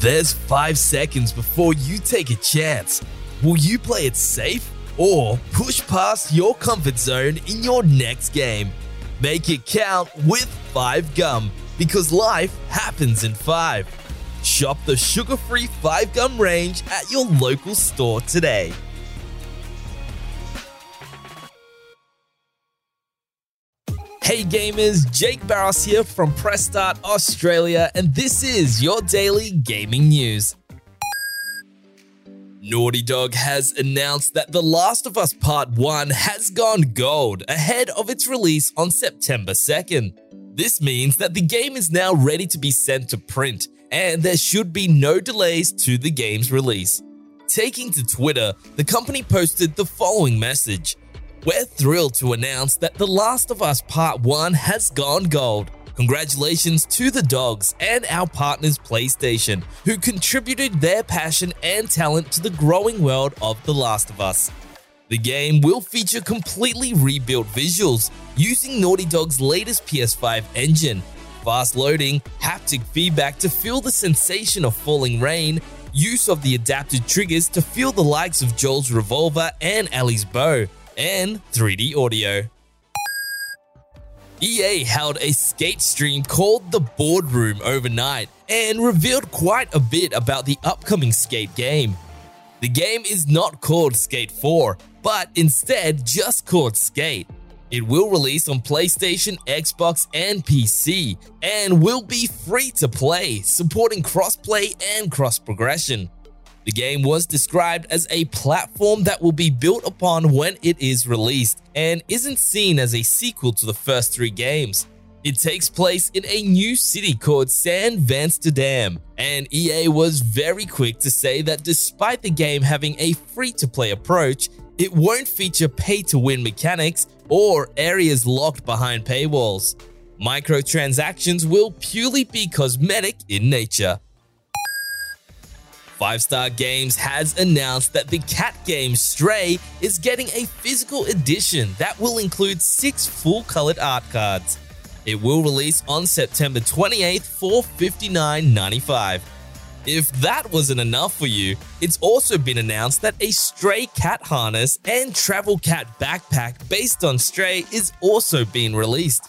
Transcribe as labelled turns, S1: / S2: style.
S1: There's five seconds before you take a chance. Will you play it safe or push past your comfort zone in your next game? Make it count with 5 Gum because life happens in 5. Shop the sugar free 5 Gum range at your local store today. Hey gamers, Jake Barros here from Press Start Australia, and this is your daily gaming news. Naughty Dog has announced that The Last of Us Part 1 has gone gold ahead of its release on September 2nd. This means that the game is now ready to be sent to print, and there should be no delays to the game's release. Taking to Twitter, the company posted the following message We're thrilled to announce that The Last of Us Part 1 has gone gold. Congratulations to the dogs and our partners PlayStation, who contributed their passion and talent to the growing world of The Last of Us. The game will feature completely rebuilt visuals using Naughty Dog's latest PS5 engine, fast loading, haptic feedback to feel the sensation of falling rain, use of the adaptive triggers to feel the likes of Joel's revolver and Ellie's bow, and 3D audio. EA held a skate stream called The Boardroom overnight and revealed quite a bit about the upcoming skate game. The game is not called Skate 4, but instead just called Skate. It will release on PlayStation, Xbox, and PC, and will be free to play, supporting crossplay and cross progression. The game was described as a platform that will be built upon when it is released and isn't seen as a sequel to the first three games. It takes place in a new city called San Vansterdam, and EA was very quick to say that despite the game having a free to play approach, it won't feature pay to win mechanics or areas locked behind paywalls. Microtransactions will purely be cosmetic in nature. Five Star Games has announced that the cat game Stray is getting a physical edition that will include six full colored art cards. It will release on September 28th for $59.95. If that wasn't enough for you, it's also been announced that a Stray cat harness and travel cat backpack based on Stray is also being released.